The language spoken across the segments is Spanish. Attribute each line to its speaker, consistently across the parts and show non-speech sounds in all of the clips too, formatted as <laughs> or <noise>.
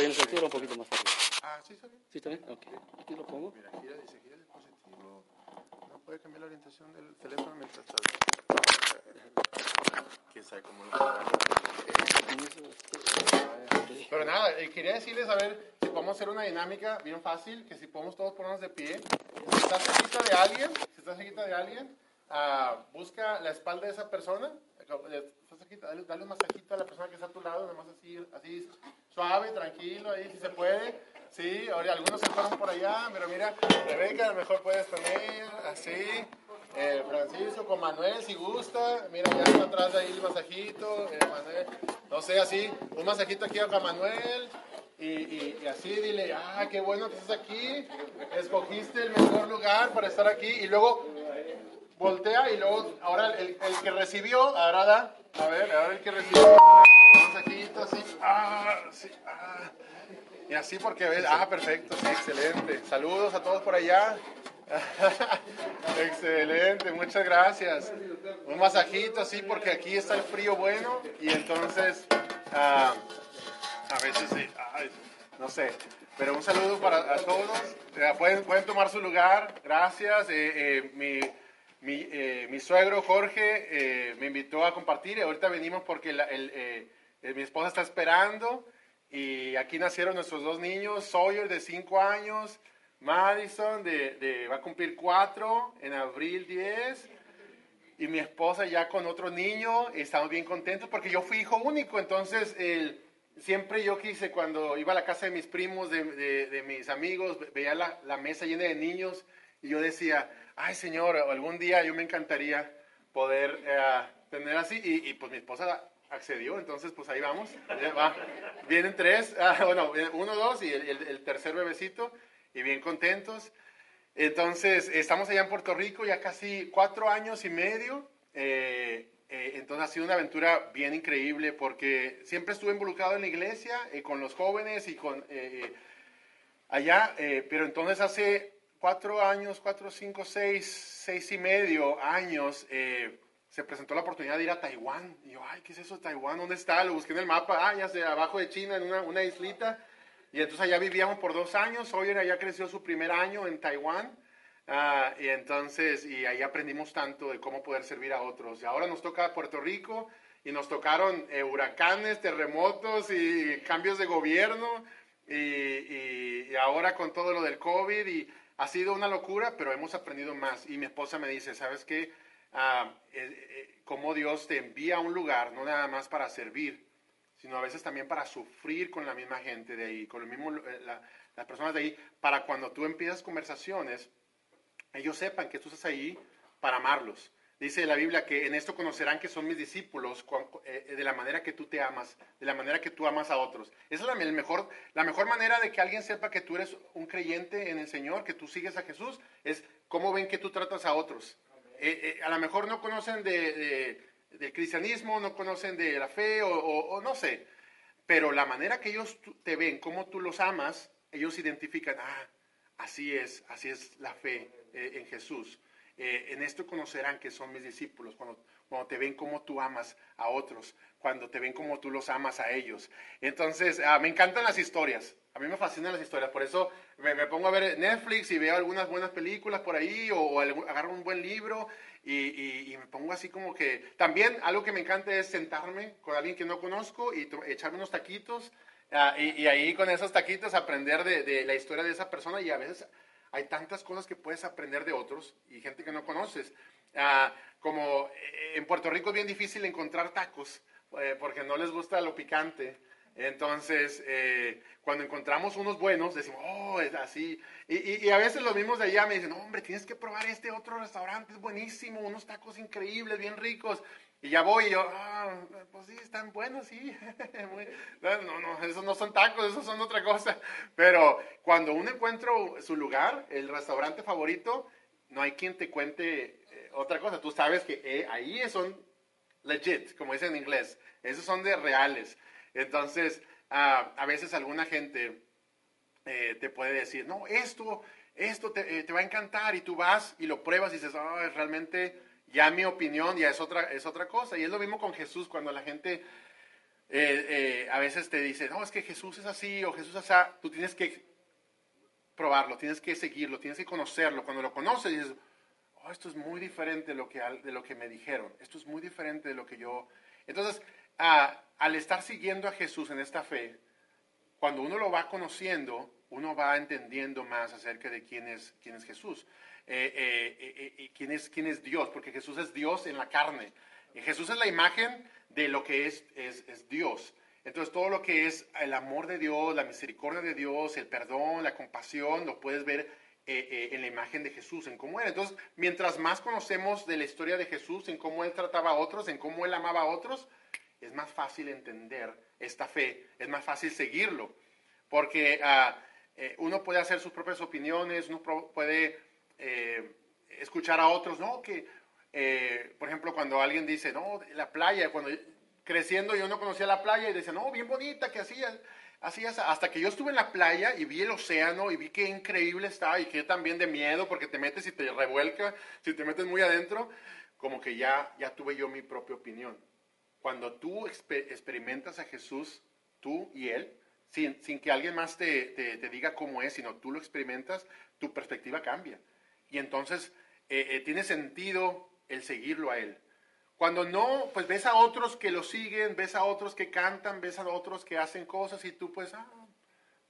Speaker 1: bien esa altura, un poquito más arriba.
Speaker 2: Ah, sí, está bien.
Speaker 1: ¿Sí está bien? Ok. Aquí lo pongo.
Speaker 2: Mira, gira, dice, gira el dispositivo. No puede cambiar la orientación del teléfono mientras está. Quién sabe cómo lo. Pero nada, eh, quería decirles a ver si podemos hacer una dinámica bien fácil, que si podemos todos ponernos de pie. Si estás cerquita de alguien, si estás cerquita de alguien, ah, busca la espalda de esa persona. dale, dale un masajito a la persona que está a tu lado, nomás así, así suave, tranquilo, ahí si se puede. Sí, ahora algunos se fueron por allá, pero mira, Rebeca, a lo mejor puedes poner así. Eh, Francisco con Manuel, si gusta. Mira, ya está atrás de ahí el masajito. eh, Manuel, no sé, así, un masajito aquí a Manuel. Y, y- y así dile, ah, qué bueno que estás aquí. Escogiste el mejor lugar para estar aquí. Y luego voltea y luego, ahora el, el que recibió, ahora da. A ver, ahora el que recibió. Masajito así. Ah, sí, ah. Y así porque ah, perfecto, sí, excelente. Saludos a todos por allá. <laughs> excelente, muchas gracias. Un masajito así porque aquí está el frío bueno y entonces ah, a veces sí, no sé. Pero un saludo para todos. Pueden, pueden tomar su lugar. Gracias. Eh, eh, mi, mi, eh, mi suegro Jorge me invitó a compartir ahorita venimos porque la- el, eh, mi esposa está esperando y aquí nacieron nuestros dos niños, Sawyer de 5 años, Madison de, va a cumplir 4 en abril 10 y mi esposa ya con otro niño, y estamos bien contentos porque yo fui hijo único, entonces siempre yo quise cuando iba a la casa de mis primos, de, de- mis amigos, ve- veía la, la mesa llena de niños y yo decía, ay Señor, algún día yo me encantaría poder eh, tener así y, y, pues mi esposa accedió, entonces pues ahí vamos, va. vienen tres, <laughs> ah, bueno, uno, dos y el, el- el tercer bebecito y bien contentos. Entonces, estamos allá en Puerto Rico ya casi cuatro años y medio. eh, eh, entonces ha sido una aventura bien increíble porque siempre estuve involucrado en la iglesia, eh, con los jóvenes y con eh, eh, allá, pero entonces hace cuatro años, cuatro, cinco, seis, seis y medio años, se presentó la oportunidad de ir a Taiwán. Y yo, ay, ¿qué es eso de Taiwán? ¿Dónde está? Lo busqué en el mapa, ah, ya sé, abajo de China, en una, una islita. Y entonces allá vivíamos por dos años. Sawyer allá creció su primer año en Taiwán. Ah, y entonces, y ahí aprendimos tanto de cómo poder servir a otros. Y ahora nos toca Puerto Rico y nos tocaron eh, huracanes, terremotos y cambios de gobierno. Y, y- y ahora con todo lo del COVID. Y ha sido una locura, pero hemos aprendido más. Y mi esposa me dice, ¿sabes qué? Ah, eh, eh, cómo Dios te envía a un lugar, no nada más para servir, sino a veces también para sufrir con la misma gente de ahí, con mismo, eh, la- las personas de ahí, para cuando tú empiezas conversaciones, ellos sepan que tú estás ahí para amarlos. Dice la Biblia que en esto conocerán que son mis discípulos de la manera que tú te amas, de la manera que tú amas a otros. Esa es la, mejor, la mejor manera de que alguien sepa que tú eres un creyente en el Señor, que tú sigues a Jesús, es cómo ven que tú tratas a otros. Eh, eh, a lo mejor no conocen de, de- del cristianismo, no conocen de la fe o, no sé, pero la manera que ellos te ven, cómo tú los amas, ellos identifican, ah, así es, así es la fe eh, en Jesús. Eh, en esto conocerán que son mis discípulos, cuando, cuando te ven cómo tú amas a otros, cuando te ven cómo tú los amas a ellos. Entonces, ah, me encantan las historias, a mí me fascinan las historias, por eso me, me pongo a ver Netflix y veo algunas buenas películas por ahí, o, o agarro un buen libro y, y- me pongo así como que... También algo que me encanta es sentarme con alguien que no conozco y echarme unos taquitos Ah, y, y ahí con esos taquitos aprender de, de la historia de esa persona y a veces hay tantas cosas que puedes aprender de otros y gente que no conoces. Ah, como eh, en Puerto Rico es bien difícil encontrar tacos eh, porque no les gusta lo picante. Entonces, eh, cuando encontramos unos buenos, decimos, oh, es así. Y, y- y a veces los mismos de allá me dicen, hombre, tienes que probar este otro restaurante, es buenísimo, unos tacos increíbles, bien ricos. Y ya voy y yo, ah, pues sí, están buenos, sí. <laughs> No, no, esos no son tacos, esos son otra cosa. Pero cuando uno encuentra su lugar, el restaurante favorito, no hay quien te cuente eh, otra cosa. Tú sabes que eh, ahí son legit, como dicen en inglés. Esos son de reales. Entonces, ah, a veces alguna gente eh, te puede decir, no, esto, esto te, eh, te va a encantar y tú vas y lo pruebas y dices, "Ay, realmente ya mi opinión ya es otra, es otra cosa. Y es lo mismo con Jesús cuando la gente eh, eh, a veces te dice, no, es que Jesús es así o Jesús es así, tú tienes que probarlo, tienes que seguirlo, tienes que conocerlo. Cuando lo conoces dices, oh, esto es muy diferente de lo, que, de lo que me dijeron, esto es muy diferente de lo que yo... Entonces, al estar siguiendo a Jesús en esta fe, cuando uno lo va conociendo, uno va entendiendo más acerca de quién es, quién es Jesús, eh, eh, eh, quién, es, quién es Dios, porque Jesús es Dios en la carne. Jesús es la imagen de lo que es, es, es Dios. Entonces todo lo que es el amor de Dios, la misericordia de Dios, el perdón, la compasión, lo puedes ver en la imagen de Jesús, en cómo era. Entonces, mientras más conocemos de la historia de Jesús, en cómo Él trataba a otros, en cómo Él amaba a otros, es más fácil entender esta fe, es más fácil seguirlo, porque ah, eh, uno puede hacer sus propias opiniones, uno puede eh, escuchar a otros, ¿no? Que, eh, por ejemplo, cuando alguien dice, no, la playa, cuando creciendo yo no conocía la playa y decía, no, bien bonita, que hacías? Hacías, hasta que yo estuve en la playa y vi el océano y vi qué increíble está y qué también de miedo porque te metes y te revuelca, si te metes muy adentro, como que ya, ya tuve yo mi propia opinión. Cuando tú experimentas a Jesús, tú y Él, sin, que alguien más te, diga cómo es, sino tú lo experimentas, tu perspectiva cambia. Y entonces eh, eh, tiene sentido el seguirlo a Él. Cuando no, pues ves a otros que lo siguen, ves a otros que cantan, ves a otros que hacen cosas y tú pues, ah,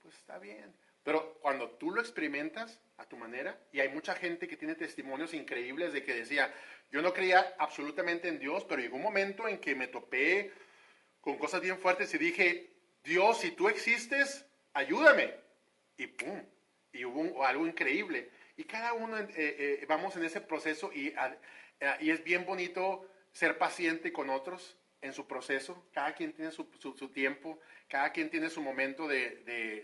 Speaker 2: pues está bien. Pero cuando tú lo experimentas a tu manera, y hay mucha gente que tiene testimonios increíbles de que decía, yo no creía absolutamente en Dios, pero llegó un momento en que me topé con cosas bien fuertes y dije, Dios, si tú existes, ayúdame. Y pum, y hubo algo increíble. Y cada uno eh, eh, vamos en ese proceso y, y, es bien bonito ser paciente con otros en su proceso. Cada quien tiene su, su, tiempo, cada quien tiene su momento de,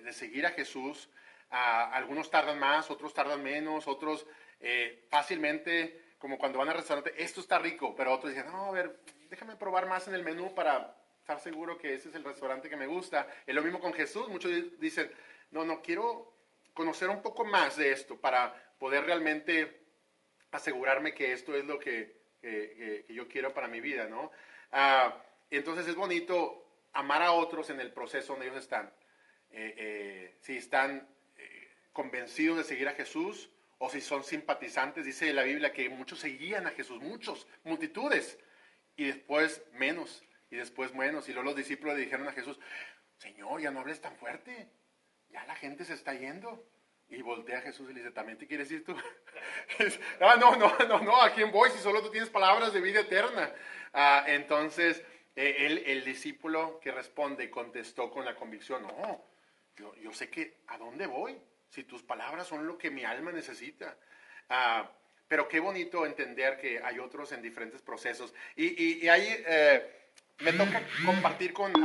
Speaker 2: de, seguir a Jesús. algunos tardan más, otros tardan menos, otros eh, fácilmente como cuando van al restaurante, esto está rico, pero otros dicen, no, a ver, déjame probar más en el menú para estar seguro que ese es el restaurante que me gusta. Es lo mismo con Jesús, muchos dicen, no, no, quiero conocer un poco más de esto para poder realmente asegurarme que esto es lo que, yo quiero para mi vida, ¿no? Ah, entonces es bonito amar a otros en el proceso donde ellos están. Eh, eh, si están eh, convencidos de seguir a Jesús, o si son simpatizantes, dice la Biblia que muchos seguían a Jesús, muchos, multitudes, y después menos, y después menos, y luego los discípulos le dijeron a Jesús, Señor, ya no hables tan fuerte, ya la gente se está yendo. Y voltea a Jesús y le dice, ¿también te quieres ir tú? <laughs> ah, no, no, no, no, ¿a quién voy si solo tú tienes palabras de vida eterna? Ah, entonces, eh, el discípulo que responde contestó con la convicción, no, yo, yo sé que, ¿a dónde voy? si tus palabras son lo que mi alma necesita. Ah, pero qué bonito entender que hay otros en diferentes procesos. Y, y, ahí eh, me toca compartir con de,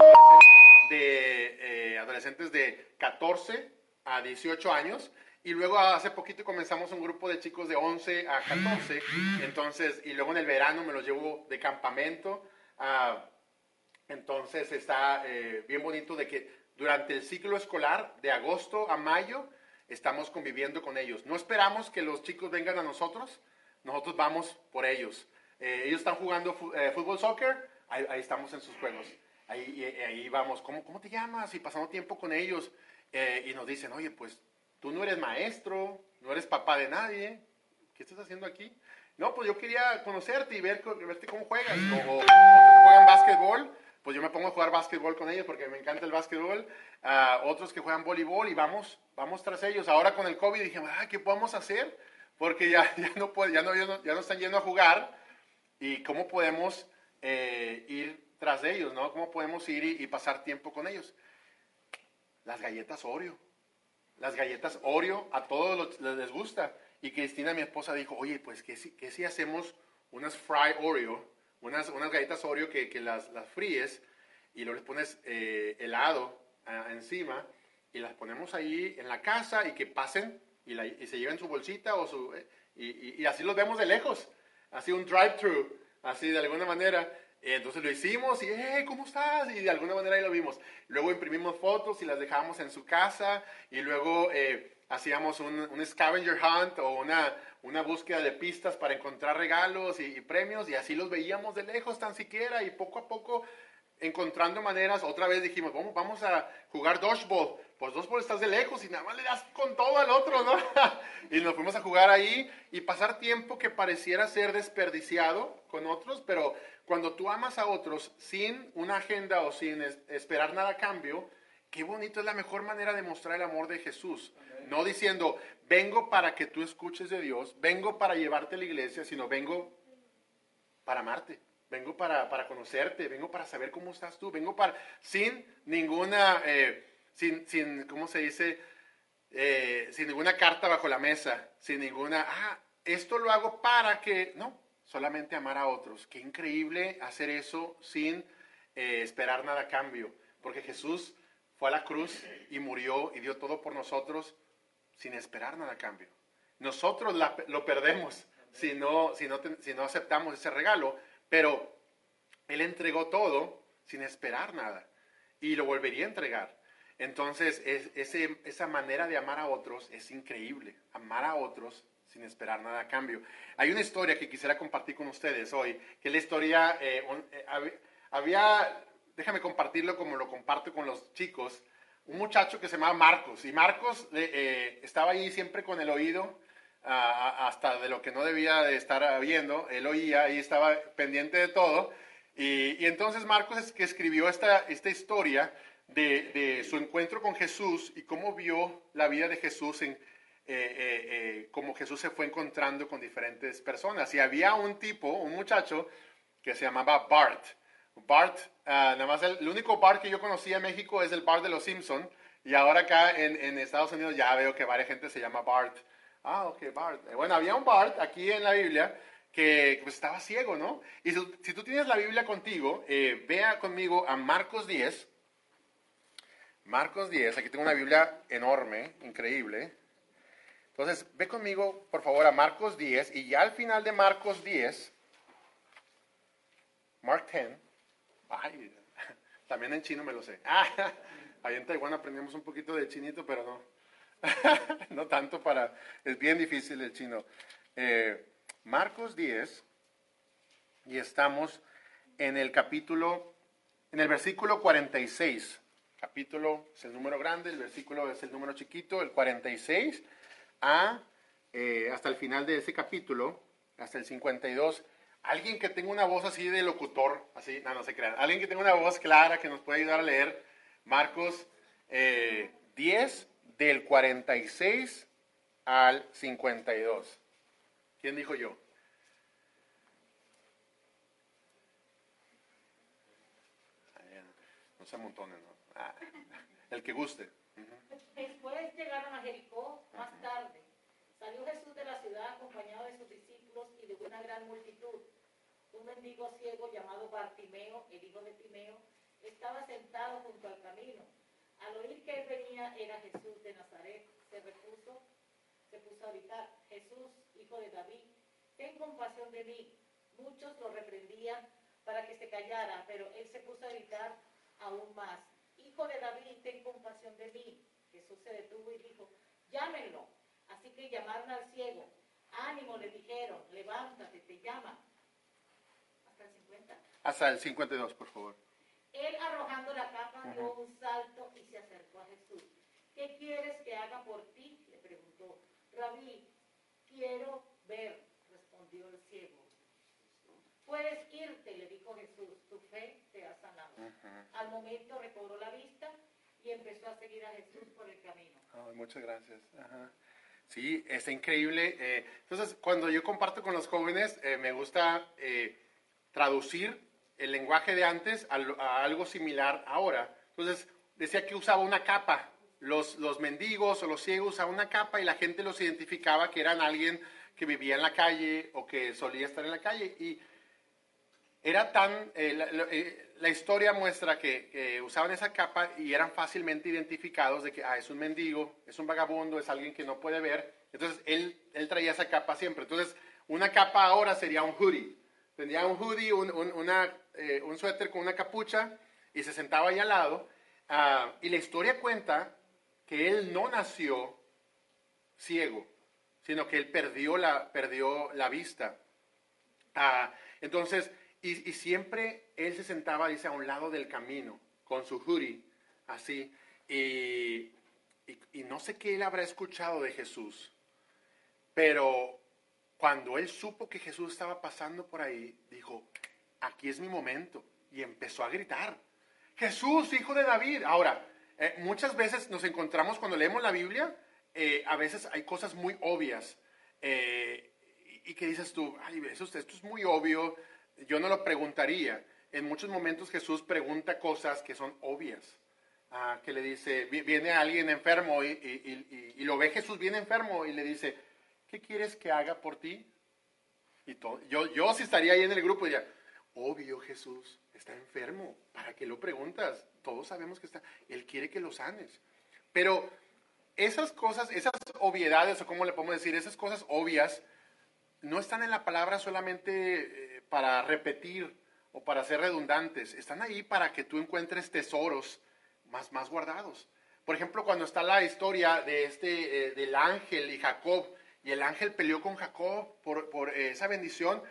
Speaker 2: eh, adolescentes de 14 a 18 años. Y luego hace poquito comenzamos un grupo de chicos de 11 a 14. Entonces, y luego en el verano me los llevo de campamento. Ah, entonces está eh, bien bonito de que durante el ciclo escolar de agosto a mayo estamos conviviendo con ellos. No esperamos que los chicos vengan a nosotros, nosotros vamos por ellos. Eh, ellos están jugando eh, fútbol, soccer, ahí, estamos en sus juegos. Ahí, ahí vamos, ¿Cómo, ¿cómo te llamas? Y pasamos tiempo con ellos y nos dicen, oye, pues tú no eres maestro, no eres papá de nadie, ¿qué estás haciendo aquí? No, pues yo quería conocerte y ver, verte cómo juegas. O, o juegan básquetbol, pues yo me pongo a jugar básquetbol con ellos porque me encanta el básquetbol. Uh, otros que juegan voleibol y vamos, vamos tras ellos. Ahora con el COVID dije, ah, ¿qué podemos hacer? Porque ya, <laughs> ya, no, ya, no, ya no están yendo a jugar. ¿Y cómo podemos eh, ir tras ellos? ¿no? ¿Cómo podemos ir y, pasar tiempo con ellos? Las galletas Oreo. Las galletas Oreo a todos les gusta. Y Cristina, mi esposa, dijo, oye, pues que si, que si hacemos unas fry Oreo unas, unas galletas Oreo que, que las, las, fríes y luego les pones eh, helado encima y las ponemos ahí en la casa y que pasen y, la, y se lleven su bolsita o su, eh, y, y, así los vemos de lejos, así un drive-thru, así de alguna manera. Entonces lo hicimos y, hey, ¿cómo estás? Y de alguna manera ahí lo vimos. Luego imprimimos fotos y las dejamos en su casa y luego eh, hacíamos un, un, scavenger hunt o una, una búsqueda de pistas para encontrar regalos y, premios y así los veíamos de lejos tan siquiera y poco a poco encontrando maneras, otra vez dijimos, vamos, vamos a jugar dodgeball. Pues dodgeball estás de lejos y nada más le das con todo al otro, ¿no? <laughs> y nos fuimos a jugar ahí y pasar tiempo que pareciera ser desperdiciado con otros, pero cuando tú amas a otros sin una agenda o sin esperar nada a cambio, qué bonito es la mejor manera de mostrar el amor de Jesús. No diciendo, vengo para que tú escuches de Dios, vengo para llevarte a la iglesia, sino vengo para amarte, vengo para, para conocerte, vengo para saber cómo estás tú, vengo para, sin ninguna, eh, sin, sin, ¿cómo se dice? Eh, sin ninguna carta bajo la mesa, sin ninguna, ah, esto lo hago para que, no, solamente amar a otros. Qué increíble hacer eso sin eh, esperar nada a cambio, porque Jesús fue a la cruz y murió y dio todo por nosotros sin esperar nada a cambio. Nosotros lo perdemos si no, si, no, si no aceptamos ese regalo, pero Él entregó todo sin esperar nada y lo volvería a entregar. Entonces, esa manera de amar a otros es increíble, amar a otros sin esperar nada a cambio. Hay una historia que quisiera compartir con ustedes hoy, que es la historia, eh, eh, había, déjame compartirlo como lo comparto con los chicos, un muchacho que se llamaba Marcos, y Marcos eh, estaba ahí siempre con el oído hasta de lo que no debía de estar viendo, él oía y estaba pendiente de todo, y, entonces Marcos es que escribió esta, esta historia de, su encuentro con Jesús y cómo vio la vida de Jesús en, eh, eh, eh, Jesús se fue encontrando con diferentes personas. Y había un tipo, un muchacho, que se llamaba Bart. Bart, ah, nada más el, único Bart que yo conocía en México es el Bart de los Simpson. Y ahora acá en, Estados Unidos ya veo que varias gente se llama Bart. Ah, ok, Bart. Bueno, había un Bart aquí en la Biblia que pues, estaba ciego, ¿no? Y si, tú tienes la Biblia contigo, vea conmigo a Marcos 10. Marcos 10, aquí tengo una Biblia enorme, increíble. Entonces, ve conmigo, por favor, a Marcos 10 y ya al final de Marcos 10, Mark 10, ay, <laughs> también en chino me lo sé. <laughs> Ah, ahí en Taiwán aprendemos un poquito de chinito, pero no, <laughs> no tanto para, es bien difícil el chino. Eh, Marcos 10 y estamos en el capítulo, en el versículo 46. Capítulo es el número grande, el versículo es el número chiquito, el 46 a, eh, hasta el final de ese capítulo, hasta el 52, alguien que tenga una voz así de locutor, así, no, no se crean, alguien que tenga una voz clara que nos pueda ayudar a leer Marcos 10 eh, del 46 al 52. ¿Quién dijo yo? No se amontonen. Ah, el que guste.
Speaker 3: Después llegaron a Jericó más tarde. Salió Jesús de la ciudad acompañado de sus discípulos y de una gran multitud. Un mendigo ciego llamado Bartimeo, el hijo de Timeo, estaba sentado junto al camino. Al oír que él venía era Jesús de Nazaret, se repuso, se puso a gritar, Jesús, hijo de David, ten compasión de mí. Muchos lo reprendían para que se callara, pero él se puso a gritar aún más, Hijo de David, ten compasión de mí. Jesús se detuvo y dijo, llámenlo. Así que llamaron al ciego. Ánimo, le dijeron, levántate, te llama. Hasta el 50.
Speaker 2: Hasta el 52, por favor.
Speaker 3: Él arrojando la capa dio un salto y se acercó a Jesús. ¿Qué quieres que haga por ti? Le preguntó. Rabí, quiero ver, respondió el ciego. Puedes irte, le dijo Jesús, tu fe Al momento recobró la vista y empezó a seguir a Jesús por el camino.
Speaker 2: muchas gracias. Sí, está increíble. Eh, entonces, cuando yo comparto con los jóvenes, eh, me gusta eh, traducir el lenguaje de antes a, algo similar ahora. Entonces, decía que usaba una capa. Los, los mendigos o los ciegos usaban una capa y la gente los identificaba que eran alguien que vivía en la calle o que solía estar en la calle. Y era tan, eh, eh, la, historia muestra que, usaban esa capa y eran fácilmente identificados de que ah, es un mendigo, es un vagabundo, es alguien que no puede ver. Entonces él, él traía esa capa siempre. Entonces una capa ahora sería un hoodie. Tendría un hoodie, un, una, eh, un suéter con una capucha y se sentaba ahí al lado. Ah, y la historia cuenta que él no nació ciego, sino que él perdió la, perdió la vista. Ah, entonces, Y, siempre él se sentaba, dice, a un lado del camino, con su hoodie, así. Y, no sé qué él habrá escuchado de Jesús, pero cuando él supo que Jesús estaba pasando por ahí, dijo, aquí es mi momento. Y empezó a gritar, Jesús, hijo de David. Ahora, eh, muchas veces nos encontramos cuando leemos la Biblia, eh, a veces hay cosas muy obvias. eh, y, y que dices tú, ay, eso, esto es muy obvio, yo no lo preguntaría. En muchos momentos Jesús pregunta cosas que son obvias. Ah, que le dice, vi- viene alguien enfermo y, y- y- y- y lo ve Jesús bien enfermo y le dice, ¿qué quieres que haga por ti? Y todo, yo, yo si estaría ahí en el grupo diría, obvio Jesús, está enfermo, ¿para qué lo preguntas? Todos sabemos que está, Él quiere que lo sanes. Pero esas cosas, esas obviedades, o como le podemos decir, esas cosas obvias, no están en la palabra solamente eh, para repetir o para ser redundantes, están ahí para que tú encuentres tesoros más, más guardados. Por ejemplo, cuando está la historia de este, eh, del ángel y Jacob, y el ángel peleó con Jacob por, por, eh, esa bendición,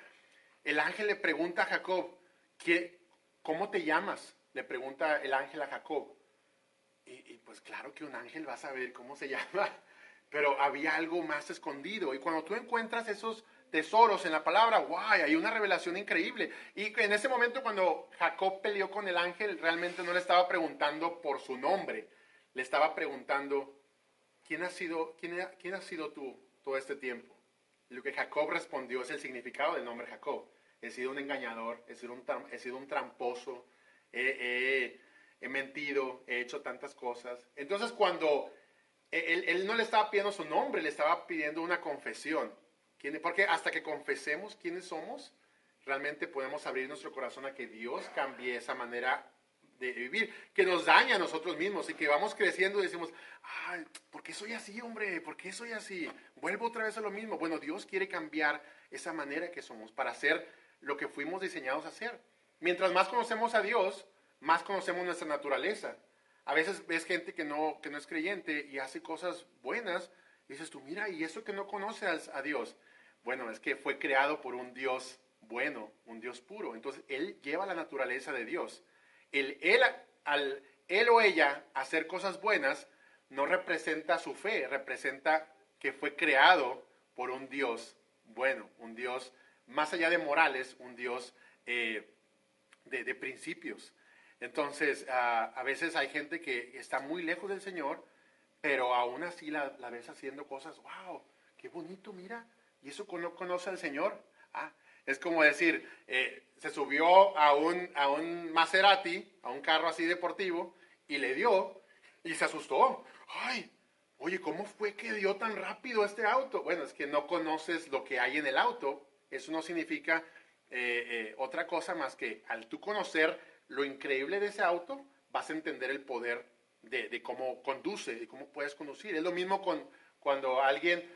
Speaker 2: el ángel le pregunta a Jacob, ¿qué, ¿cómo te llamas? Le pregunta el ángel a Jacob. Y, pues claro que un ángel va a saber cómo se <laughs> llama, pero había algo más escondido. Y cuando tú encuentras esos tesoros en la palabra, guay, hay una revelación increíble. Y en ese momento cuando Jacob peleó con el ángel, realmente no le estaba preguntando por su nombre, le estaba preguntando, ¿quién has sido, quién, quién has sido tú todo este tiempo? Y lo que Jacob respondió es el significado del nombre Jacob. He sido un engañador, he sido un, he sido un tramposo, he, he- he mentido, he hecho tantas cosas. Entonces cuando él, él no le estaba pidiendo su nombre, le estaba pidiendo una confesión. ¿Quién- Porque hasta que confesemos quiénes somos, realmente podemos abrir nuestro corazón a que Dios cambie esa manera de vivir, que nos daña a nosotros mismos y que vamos creciendo y decimos, ay, ¿por qué soy así, hombre? ¿Por qué soy así? Vuelvo otra vez a lo mismo. Bueno, Dios quiere cambiar esa manera que somos para hacer lo que fuimos diseñados a hacer. Mientras más conocemos a Dios, más conocemos nuestra naturaleza. A veces ves gente que no, que no es creyente y hace cosas buenas y dices tú, mira, ¿y eso que no conoce a Dios? Bueno, es que fue creado por un Dios bueno, un Dios puro. Entonces, Él lleva la naturaleza de Dios. El, él, al él o ella hacer cosas buenas no representa su fe, representa que fue creado por un Dios bueno, un Dios más allá de morales, un Dios eh, de, principios. Entonces, ah, a veces hay gente que está muy lejos del Señor, pero aún así la, la ves haciendo cosas, wow, qué bonito, mira, y eso no conoce al Señor. Ah, es como decir, eh, se subió a un, a un Maserati, a un carro así deportivo, y le dio, y se asustó. Ay, oye, ¿cómo fue que dio tan rápido este auto? Bueno, es que no conoces lo que hay en el auto. Eso no significa eh, eh, otra cosa más que al tú conocer lo increíble de ese auto, vas a entender el poder de, de cómo conduce, de cómo puedes conducir. Es lo mismo con, cuando alguien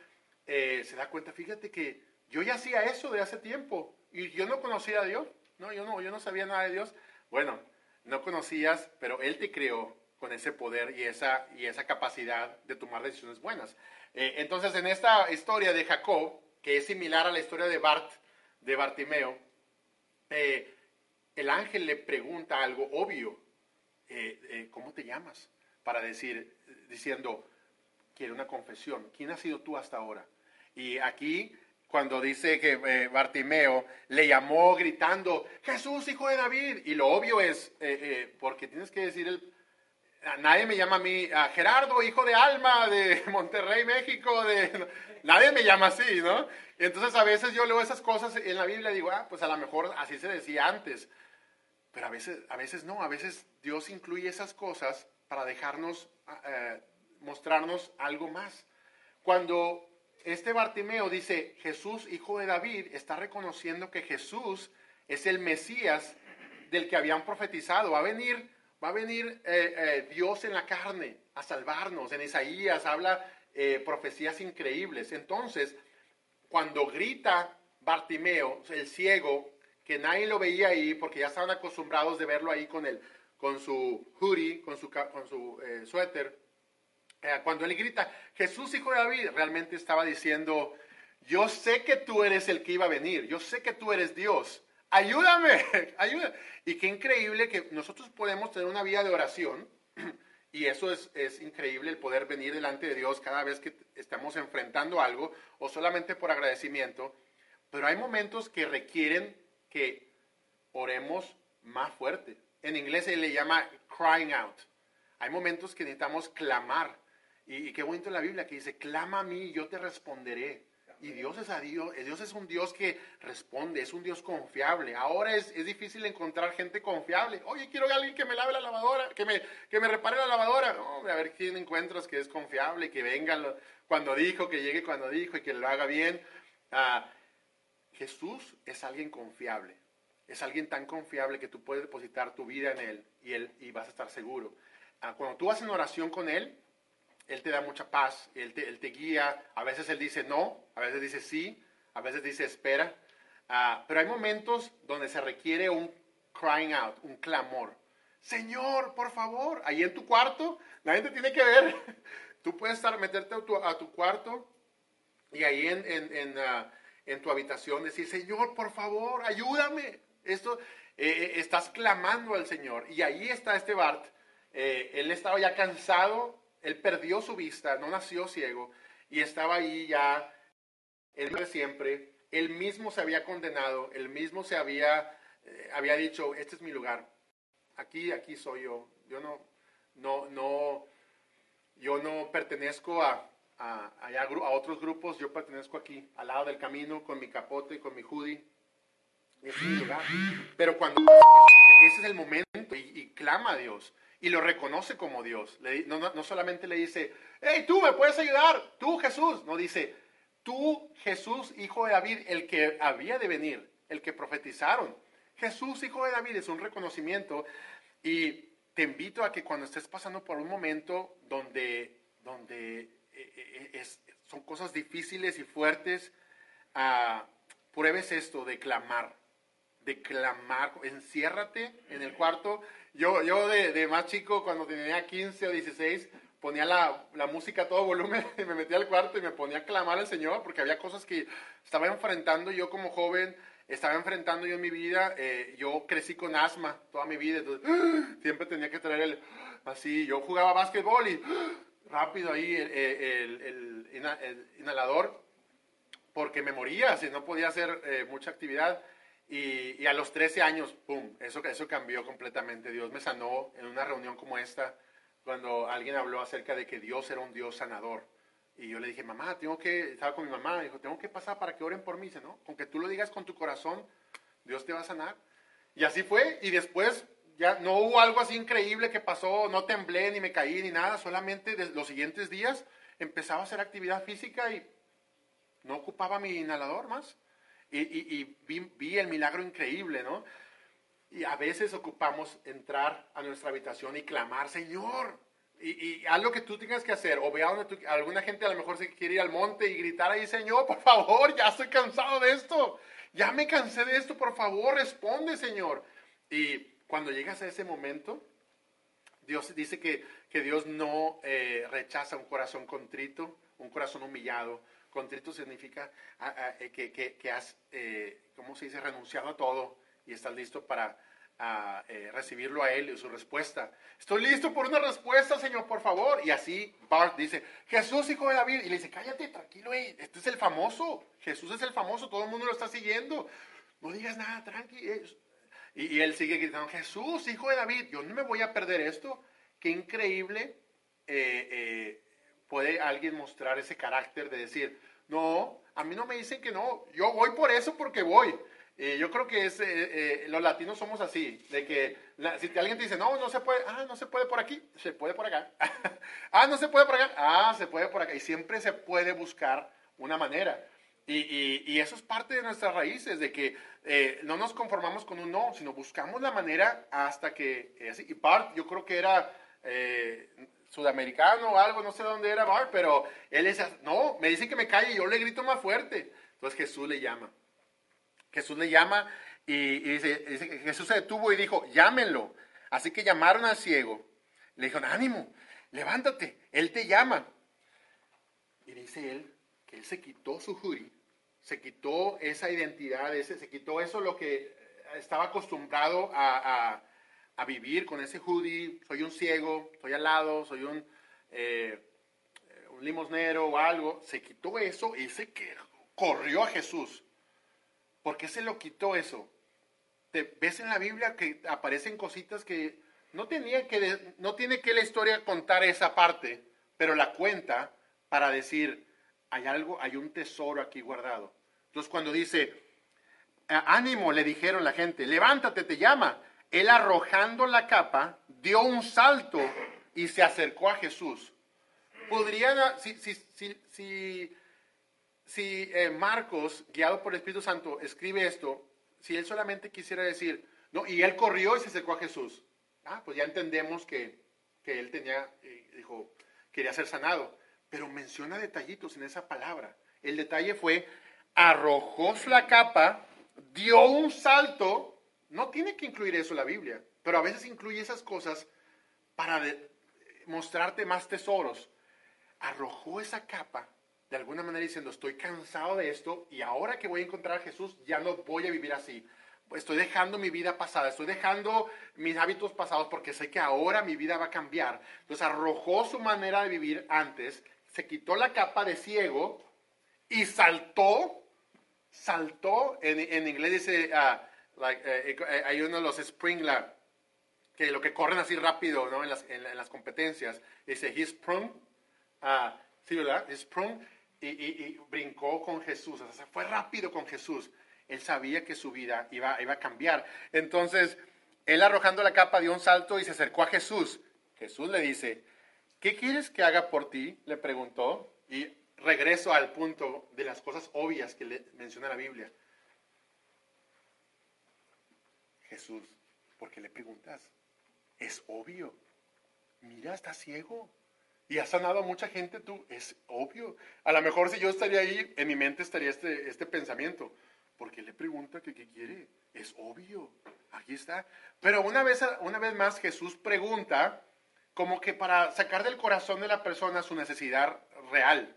Speaker 2: eh, se da cuenta, fíjate que yo ya hacía eso de hace tiempo y yo no conocía a Dios, no, yo no, yo no sabía nada de Dios. Bueno, no conocías, pero Él te creó con ese poder y esa, y esa capacidad de tomar decisiones buenas. Eh, entonces, en esta historia de Jacob, que es similar a la historia de Bart, de Bartimeo, eh, el ángel le pregunta algo obvio, ¿cómo te llamas? Para decir, diciendo, quiere una confesión, ¿quién has sido tú hasta ahora? Y aquí, cuando dice que eh, Bartimeo le llamó gritando, Jesús, hijo de David, y lo obvio es, eh, eh, porque tienes que decir el, nadie me llama a mí, a Gerardo, hijo de Alma, de <laughs> Monterrey, México, de... <laughs> Nadie me llama así, ¿no? Entonces a veces yo leo esas cosas en la Biblia y digo, ah, pues a lo mejor así se decía antes. Pero a veces, a veces no, a veces Dios incluye esas cosas para dejarnos, eh, mostrarnos algo más. Cuando este Bartimeo dice, Jesús, hijo de David, está reconociendo que Jesús es el Mesías del que habían profetizado. Va a venir, va a venir eh, eh, Dios en la carne a salvarnos. En Isaías habla eh, profecías increíbles. Entonces, cuando grita Bartimeo, el ciego, que nadie lo veía ahí porque ya estaban acostumbrados de verlo ahí con, el, con su hoodie, con su, con su suéter, cuando él grita, Jesús hijo de David, realmente estaba diciendo, yo sé que tú eres el que iba a venir, yo sé que tú eres Dios, ayúdame, <laughs> ayúdame. Y qué increíble que nosotros podemos tener una vida de oración. <clears throat> Y eso es, es increíble el poder venir delante de Dios cada vez que estamos enfrentando algo o solamente por agradecimiento. Pero hay momentos que requieren que oremos más fuerte. En inglés se le llama crying out. Hay momentos que necesitamos clamar. Y, y qué bonito en la Biblia que dice, clama a mí yo te responderé. Y Dios es a Dios, Dios es un Dios que responde, es un Dios confiable. Ahora es, es difícil encontrar gente confiable. Oye, quiero a alguien que me lave la lavadora, que me, que me repare la lavadora. Hombre, a ver quién encuentras que es confiable, que venga cuando dijo, que llegue cuando dijo y que lo haga bien. Ah, Jesús es alguien confiable. Es alguien tan confiable que tú puedes depositar tu vida en Él y, él, y vas a estar seguro. Ah, cuando tú vas en oración con Él, Él te da mucha paz, Él te, él te guía. A veces Él dice no, a veces dice sí, a veces dice espera. Ah, pero hay momentos donde se requiere un crying out, un clamor. Señor, por favor, ahí en tu cuarto, nadie te tiene que ver. <laughs> Tú puedes estar, meterte a tu, a tu cuarto y ahí en, en, en, ah, en tu habitación decir, Señor, por favor, ayúdame. Esto, eh, eh, estás clamando al Señor. Y ahí está este Bart. Eh, él estaba ya cansado, él perdió su vista, no nació ciego, y estaba ahí ya, el de siempre. Él mismo se había condenado, él mismo se había, eh, había dicho, este es mi lugar. Aquí, aquí soy yo. Yo no, no, no, yo no pertenezco a, a, a otros grupos, yo pertenezco aquí, al lado del camino, con mi capote, con mi hoodie. Ese es mi lugar. Pero cuando ese es el momento y clama a Dios y lo reconoce como Dios, no, no, no solamente le dice, hey, tú me puedes ayudar, tú Jesús, no dice, tú Jesús, hijo de David, el que había de venir, el que profetizaron. Jesús, hijo de David, es un reconocimiento y te invito a que cuando estés pasando por un momento donde, donde eh, eh, son cosas difíciles y fuertes, ah, pruebes esto de clamar, de clamar, enciérrate en el cuarto. Yo, yo de, de más chico, cuando tenía 15 o 16, ponía la, la música a todo volumen <laughs> y me metía al cuarto y me ponía a clamar al Señor porque había cosas que estaba enfrentando yo como joven, estaba enfrentando yo en mi vida. eh, yo crecí con asma toda mi vida, entonces <gasps> siempre tenía que traer el así. Yo jugaba básquetbol y <gasps> rápido ahí el, ina- el inhalador porque me moría, si no podía hacer eh, mucha actividad. Y, a los 13 años, ¡pum!, eso, eso cambió completamente. Dios me sanó en una reunión como esta, cuando alguien habló acerca de que Dios era un Dios sanador. Y yo le dije, mamá, tengo que, estaba con mi mamá, dijo, tengo que pasar para que oren por mí. Dice, no, con que tú lo digas con tu corazón, Dios te va a sanar. Y así fue, y después ya no hubo algo así increíble que pasó, no temblé, ni me caí, ni nada, solamente los siguientes días empezaba a hacer actividad física y no ocupaba mi inhalador más. Y, y- y vi, vi el milagro increíble, ¿no? Y a veces ocupamos entrar a nuestra habitación y clamar, Señor, y, y haz lo que tú tengas que hacer. O vea donde tú- alguna gente a lo mejor se quiere ir al monte y gritar ahí, Señor, por favor, ya estoy cansado de esto. Ya me cansé de esto, por favor, responde, Señor. Y cuando llegas a ese momento, Dios dice que, que Dios no eh, rechaza un corazón contrito, un corazón humillado. Contrito significa ah, ah, eh, que, has, eh, ¿cómo se dice?, renunciado a todo y estás listo para ah, eh, recibirlo a Él y su respuesta. Estoy listo por una respuesta, Señor, por favor. Y así Bart dice, Jesús, hijo de David. Y le dice, cállate, tranquilo, este es el famoso. Jesús es el famoso, todo el mundo lo está siguiendo. No digas nada, tranqui. eh". Y, y él sigue gritando, Jesús, hijo de David, yo no me voy a perder esto. Qué increíble eh, puede alguien mostrar ese carácter de decir, no, a mí no me dicen que no, yo voy por eso porque voy. Eh, yo creo que es, eh, eh, los latinos somos así, de que la- si alguien te dice, no, no se puede, ah, no se puede por aquí, se puede por acá. <laughs> ah, no se puede por acá, ah, se puede por acá. Y siempre se puede buscar una manera. Y, y- y eso es parte de nuestras raíces, de que eh, no nos conformamos con un no, sino buscamos la manera hasta que... y Bart, yo creo que era eh, sudamericano o algo, no sé dónde era Bart, pero él decía, no, me dice que me calle, yo le grito más fuerte. Entonces Jesús le llama. Jesús le llama y, dice, que Jesús se detuvo y dijo, llámenlo. Así que llamaron al ciego. Le dijeron, ánimo, levántate, él te llama. Y dice él él se quitó su jury, se quitó esa identidad, ese, se quitó eso lo que estaba acostumbrado a- a vivir con ese hoodie, soy un ciego, soy al lado, soy un, eh, un limosnero o algo, se quitó eso y se que corrió a Jesús. ¿Por qué se lo quitó eso? Te ves en la Biblia que aparecen cositas que no tenía que no tiene que la historia contar esa parte, pero la cuenta para decir hay algo, hay un tesoro aquí guardado. Entonces cuando dice "Ah, ánimo, le dijeron la gente, levántate, te llama. Él arrojando la capa dio un salto y se acercó a Jesús. Podrían, si, si, si, si, si eh, Marcos, guiado por el Espíritu Santo, escribe esto, si él solamente quisiera decir, no, y él corrió y se acercó a Jesús, ah, pues ya entendemos que, que él tenía, eh, dijo, quería ser sanado, pero menciona detallitos en esa palabra. El detalle fue, arrojó la capa, dio un salto, no tiene que incluir eso la Biblia, pero a veces incluye esas cosas para de- mostrarte más tesoros arrojó esa capa de alguna manera diciendo, estoy cansado de esto y ahora que voy a encontrar a Jesús ya no voy a vivir así. Estoy dejando mi vida pasada, estoy dejando mis hábitos pasados porque sé que ahora mi vida va a cambiar. Entonces arrojó su manera de vivir antes, se quitó la capa de ciego y saltó, saltó, en, en inglés dice, ah, like, eh, eh, hay uno de los sprinkler, que lo que corren así rápido ¿no? en, las, en las competencias, dice, he sprung, ah, sí, ¿verdad? He sprung y, y- y brincó con Jesús, o sea, fue rápido con Jesús. Él sabía que su vida iba, iba a cambiar. Entonces, él arrojando la capa dio un salto y se acercó a Jesús. Jesús le dice, ¿qué quieres que haga por ti? Le preguntó. Y regreso al punto de las cosas obvias que le menciona la Biblia. Jesús, ¿por qué le preguntas? Es obvio. Mira, está ciego. Y has sanado a mucha gente tú. Es obvio. A lo mejor si yo estaría ahí, en mi mente estaría este, este pensamiento. ¿Por qué le pregunta qué quiere? Es obvio. Aquí está. Pero una vez, una vez más Jesús pregunta como que para sacar del corazón de la persona su necesidad real.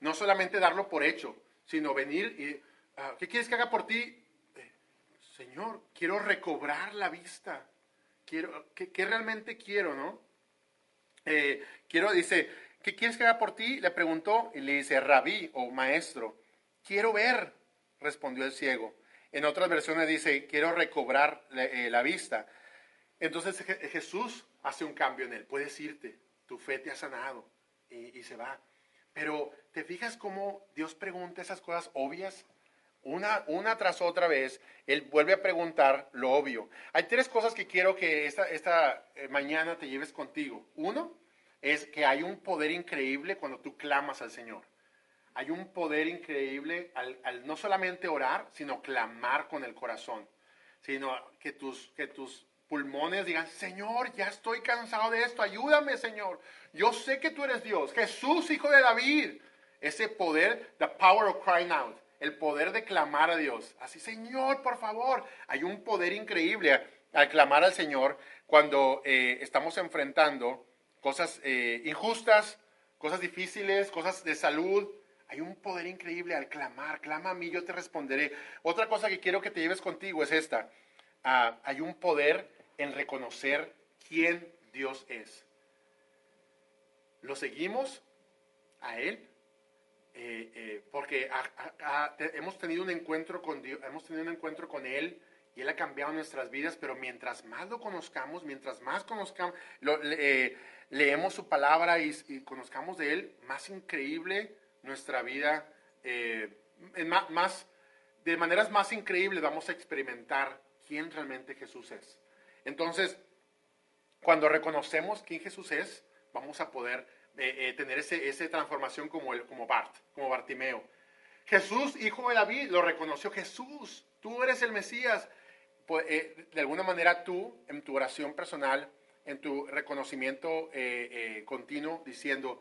Speaker 2: No solamente darlo por hecho, sino venir y, ah, ¿qué quieres que haga por ti? Señor, quiero recobrar la vista. Quiero, ¿qué, qué realmente quiero, no? Eh, quiero, dice, ¿qué quieres que haga por ti? Le preguntó y le dice, rabí o maestro, quiero ver, respondió el ciego. En otras versiones dice, quiero recobrar la, eh, la vista. Entonces Je- Jesús hace un cambio en él. Puedes irte, tu fe te ha sanado y, y se va. Pero ¿te fijas cómo Dios pregunta esas cosas obvias? Una, una tras otra vez, Él vuelve a preguntar lo obvio. Hay tres cosas que quiero que esta, esta eh, mañana te lleves contigo. Uno es que hay un poder increíble cuando tú clamas al Señor. Hay un poder increíble al, no solamente orar, sino clamar con el corazón. Sino que tus, que tus pulmones digan, Señor, ya estoy cansado de esto, ayúdame, Señor. Yo sé que tú eres Dios, Jesús, hijo de David. Ese poder, the power of crying out, el poder de clamar a Dios. Así, Señor, por favor. Hay un poder increíble al clamar al Señor cuando eh, estamos enfrentando cosas eh, injustas, cosas difíciles, cosas de salud. Hay un poder increíble al clamar. Clama a mí, yo te responderé. Otra cosa que quiero que te lleves contigo es esta. Ah, hay un poder en reconocer quién Dios es. Lo seguimos a Él eh, eh, porque hemos tenido un encuentro con Dios, hemos tenido un encuentro con Él y Él ha cambiado nuestras vidas, pero mientras más lo conozcamos, mientras más conozcamos, eh, leemos su palabra y, conozcamos de Él, más increíble nuestra vida, más, de maneras más increíbles vamos a experimentar quién realmente Jesús es. Entonces, cuando reconocemos quién Jesús es, vamos a poder eh, eh, tener ese, esa transformación como, el, como Bart, como Bartimeo. Jesús, hijo de David, lo reconoció. Jesús, tú eres el Mesías. Pues, eh, de alguna manera tú, en tu oración personal, en tu reconocimiento eh, continuo, diciendo,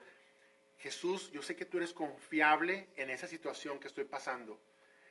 Speaker 2: Jesús, yo sé que tú eres confiable en esa situación que estoy pasando.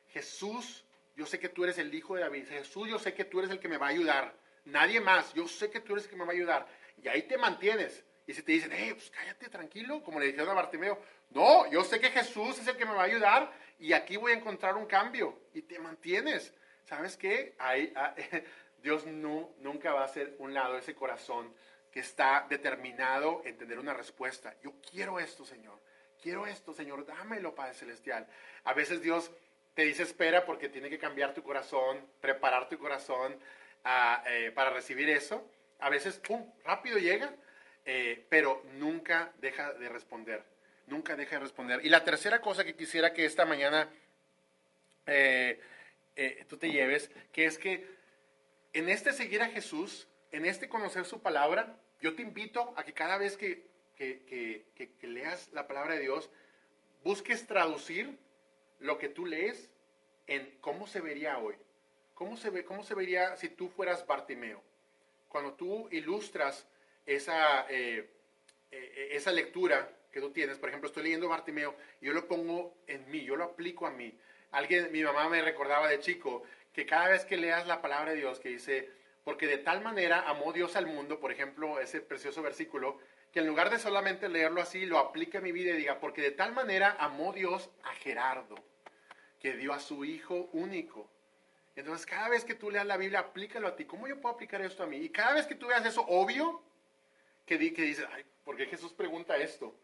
Speaker 2: Jesús, yo sé que tú eres el hijo de David. Jesús, yo sé que tú eres el que me va a ayudar. Nadie más. Yo sé que tú eres el que me va a ayudar. Y ahí te mantienes. Y si te dicen, hey, pues cállate tranquilo, como le dijeron a Bartimeo, no, yo sé que Jesús es el que me va a ayudar y aquí voy a encontrar un cambio. Y te mantienes. ¿sabes qué? Ah, <laughs> Dios no, nunca va a hacer un lado ese corazón que está determinado en tener una respuesta. Yo quiero esto, Señor. Quiero esto, Señor. Dámelo, Padre Celestial. A veces Dios te dice espera porque tiene que cambiar tu corazón, preparar tu corazón ah, eh, para recibir eso. A veces, ¡pum!, rápido llega, eh, pero nunca deja de responder. Nunca deja de responder. Y la tercera cosa que quisiera que esta mañana eh, tú te lleves, que es que en este seguir a Jesús, en este conocer su palabra, yo te invito a que cada vez que, leas la palabra de Dios, busques traducir lo que tú lees en cómo se vería hoy. ¿Cómo se, ve, cómo se vería si tú fueras Bartimeo? Cuando tú ilustras esa, eh, eh, esa lectura que tú tienes, por ejemplo, estoy leyendo Bartimeo, y yo lo pongo en mí, yo lo aplico a mí. Alguien, mi mamá me recordaba de chico que cada vez que leas la palabra de Dios que dice, porque de tal manera amó Dios al mundo, por ejemplo, ese precioso versículo, que en lugar de solamente leerlo así, lo aplique a mi vida y diga, porque de tal manera amó Dios a Gerardo, que dio a su hijo único. Entonces, cada vez que tú leas la Biblia, aplícalo a ti. ¿Cómo yo puedo aplicar esto a mí? Y cada vez que tú veas eso obvio, que, di, que dices, ay, ¿por qué Jesús pregunta esto?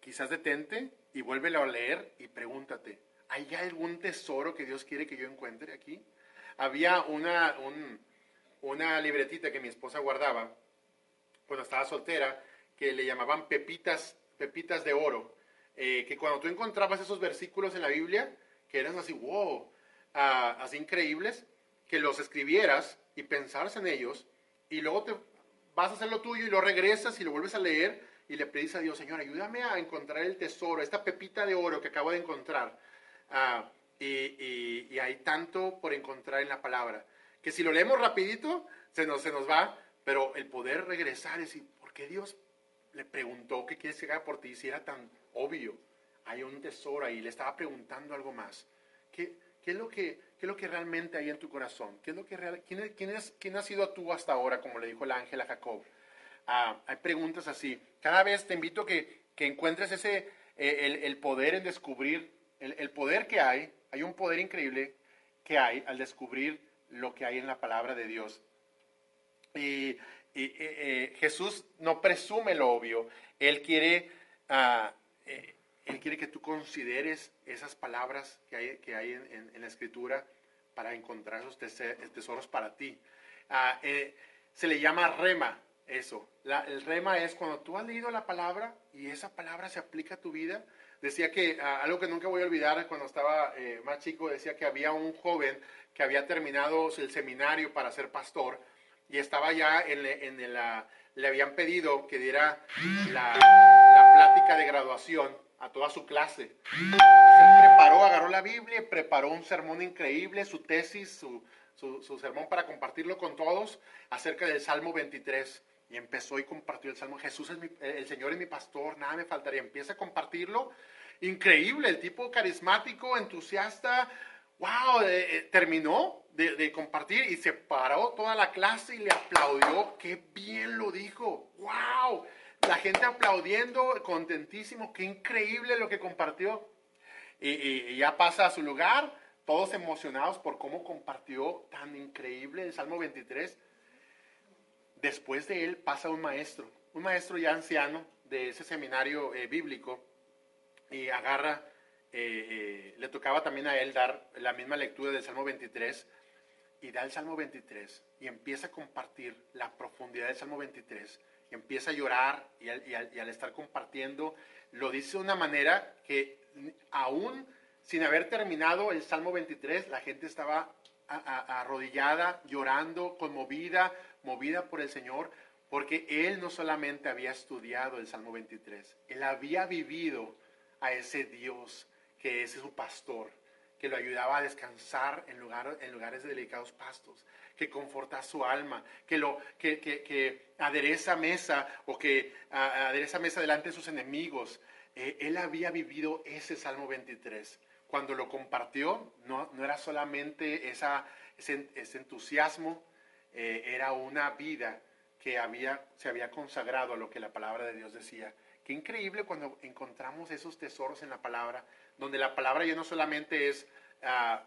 Speaker 2: Quizás detente y vuélvelo a leer y pregúntate, ¿hay algún tesoro que Dios quiere que yo encuentre aquí? Había una, un, una libretita que mi esposa guardaba cuando estaba soltera, que le llamaban pepitas, pepitas de oro, eh, que cuando tú encontrabas esos versículos en la Biblia, que eran así, wow, ah, así increíbles, que los escribieras y pensaras en ellos, y luego te vas a hacer lo tuyo y lo regresas y lo vuelves a leer y le pedís a Dios, Señor, ayúdame a encontrar el tesoro, esta pepita de oro que acabo de encontrar. Ah, y, hay tanto por encontrar en la palabra que si lo leemos rapidito, se nos, se nos va, pero el poder regresar y decir, ¿por qué Dios le preguntó qué quieres que haga por ti si era tan obvio? Hay un tesoro ahí, le estaba preguntando algo más. ¿Qué, qué es, lo que, qué es lo que realmente hay en tu corazón? ¿Qué es lo que real, quién, quién, es, ¿Quién ha sido tú hasta ahora, como le dijo el ángel a Jacob? Ah, hay preguntas así. Cada vez te invito a que, que encuentres ese, eh, el, el, poder en descubrir, el, el poder que hay, hay un poder increíble que hay al descubrir lo que hay en la palabra de Dios. Y, eh, Jesús no presume lo obvio, Él quiere, ah, eh, él quiere que tú consideres esas palabras que hay, que hay en, la escritura para encontrar esos tesoros para ti. Ah, eh, se le llama rema eso. el rema es cuando tú has leído la palabra y esa palabra se aplica a tu vida. Decía que ah, algo que nunca voy a olvidar cuando estaba más chico, decía que había un joven que había terminado el seminario para ser pastor y estaba ya en, en la, le habían pedido que diera la, la, plática de graduación a toda su clase. Se preparó, agarró la Biblia, preparó un sermón increíble, su tesis, su, su, sermón para compartirlo con todos acerca del Salmo 23. Y empezó y compartió el Salmo. Jesús es mi, el Señor es mi pastor, nada me faltaría. Empieza a compartirlo. Increíble, el tipo carismático, entusiasta, wow, eh, eh, terminó de, compartir y se paró toda la clase y le aplaudió. Qué bien lo dijo. Wow. La gente aplaudiendo, contentísimo. Qué increíble lo que compartió. Y, ya pasa a su lugar, todos emocionados por cómo compartió tan increíble el Salmo 23. Después de él pasa un maestro, un maestro ya anciano de ese seminario eh, bíblico y agarra eh, eh, le tocaba también a él dar la misma lectura del Salmo 23 y da el Salmo 23 y empieza a compartir la profundidad del Salmo 23 y empieza a llorar y al, estar compartiendo lo dice de una manera que aún sin haber terminado el Salmo 23 la gente estaba arrodillada, llorando, conmovida, movida por el Señor, porque él no solamente había estudiado el Salmo 23, él había vivido a ese Dios que es su pastor, que lo ayudaba a descansar en, en lugares de delicados pastos, que conforta su alma, que, lo, que, que, adereza mesa o que adereza mesa delante de sus enemigos. Eh, él había vivido ese Salmo 23. Cuando lo compartió, no, no era solamente esa, ese, entusiasmo, eh, era una vida que había, se había consagrado a lo que la palabra de Dios decía. Qué increíble cuando encontramos esos tesoros en la palabra donde la palabra ya no solamente es ah,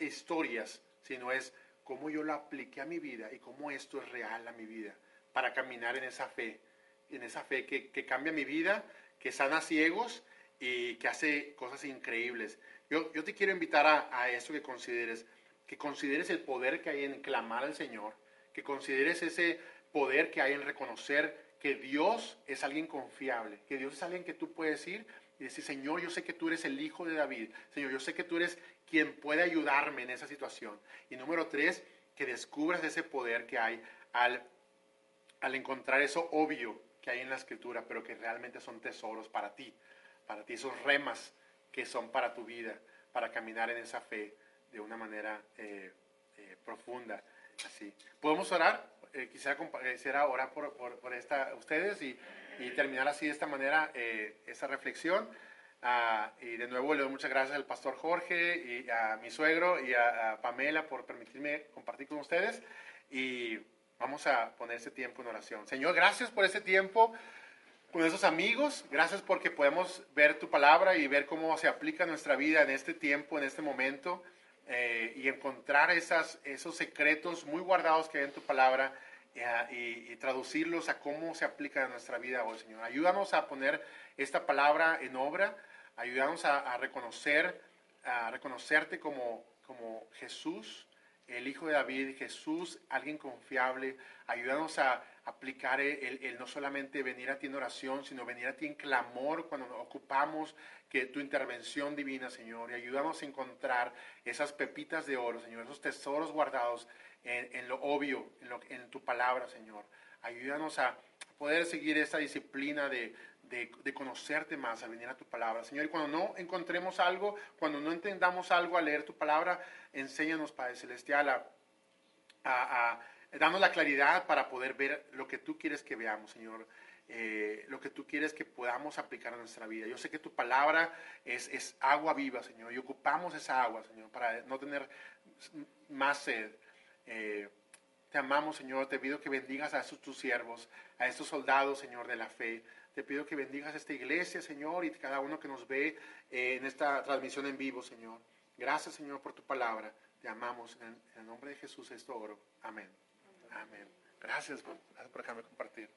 Speaker 2: historias, sino es cómo yo lo apliqué a mi vida y cómo esto es real a mi vida, para caminar en esa fe, en esa fe que, que cambia mi vida, que sana ciegos y que hace cosas increíbles. Yo, yo te quiero invitar a, a eso que consideres, que consideres el poder que hay en clamar al Señor, que consideres ese poder que hay en reconocer que Dios es alguien confiable, que Dios es alguien que tú puedes ir y decir, Señor, yo sé que tú eres el hijo de David, Señor, yo sé que tú eres quien puede ayudarme en esa situación. Y número tres, que descubras ese poder que hay al, al encontrar eso obvio que hay en la escritura, pero que realmente son tesoros para ti, para ti, esos remas que son para tu vida, para caminar en esa fe de una manera eh, eh, profunda. Así. ¿Podemos orar? Eh, quisiera, quisiera orar por, por, por esta, ustedes y, y terminar así de esta manera eh, esa reflexión. Y de nuevo le doy muchas gracias al pastor Jorge y a mi suegro y a, a Pamela por permitirme compartir con ustedes. Y vamos a poner ese tiempo en oración. Señor, gracias por ese tiempo con esos amigos. Gracias porque podemos ver tu palabra y ver cómo se aplica a nuestra vida en este tiempo, en este momento, eh, y encontrar esas, esos secretos muy guardados que hay en tu palabra eh, y, y traducirlos a cómo se aplica a nuestra vida hoy, Señor. Ayúdanos a poner esta palabra en obra. Ayúdanos a, a reconocer, a reconocerte como, como Jesús, el Hijo de David, Jesús, alguien confiable. Ayúdanos a aplicar el, el no solamente venir a ti en oración, sino venir a ti en clamor cuando nos ocupamos que tu intervención divina, Señor. Y ayúdanos a encontrar esas pepitas de oro, Señor, esos tesoros guardados en, en lo obvio, en, lo- en tu palabra, Señor. Ayúdanos a poder seguir esa disciplina de, de, de conocerte más al venir a tu palabra. Señor, y cuando no encontremos algo, cuando no entendamos algo al leer tu palabra, enséñanos, Padre Celestial, a, a, la claridad para poder ver lo que tú quieres que veamos, Señor. eh, lo que tú quieres que podamos aplicar a nuestra vida. Yo sé que tu palabra es, es agua viva, Señor, y ocupamos esa agua, Señor, para no tener más sed. Eh, te amamos, Señor. Te pido que bendigas a estos tus siervos, a estos soldados, Señor, de la fe. Te pido que bendigas esta iglesia, Señor, y cada uno que nos ve eh, en esta transmisión en vivo, Señor. Gracias, Señor, por tu palabra. Te amamos. En, el nombre de Jesús esto oro. Amén. Amén. Gracias, por dejarme compartir.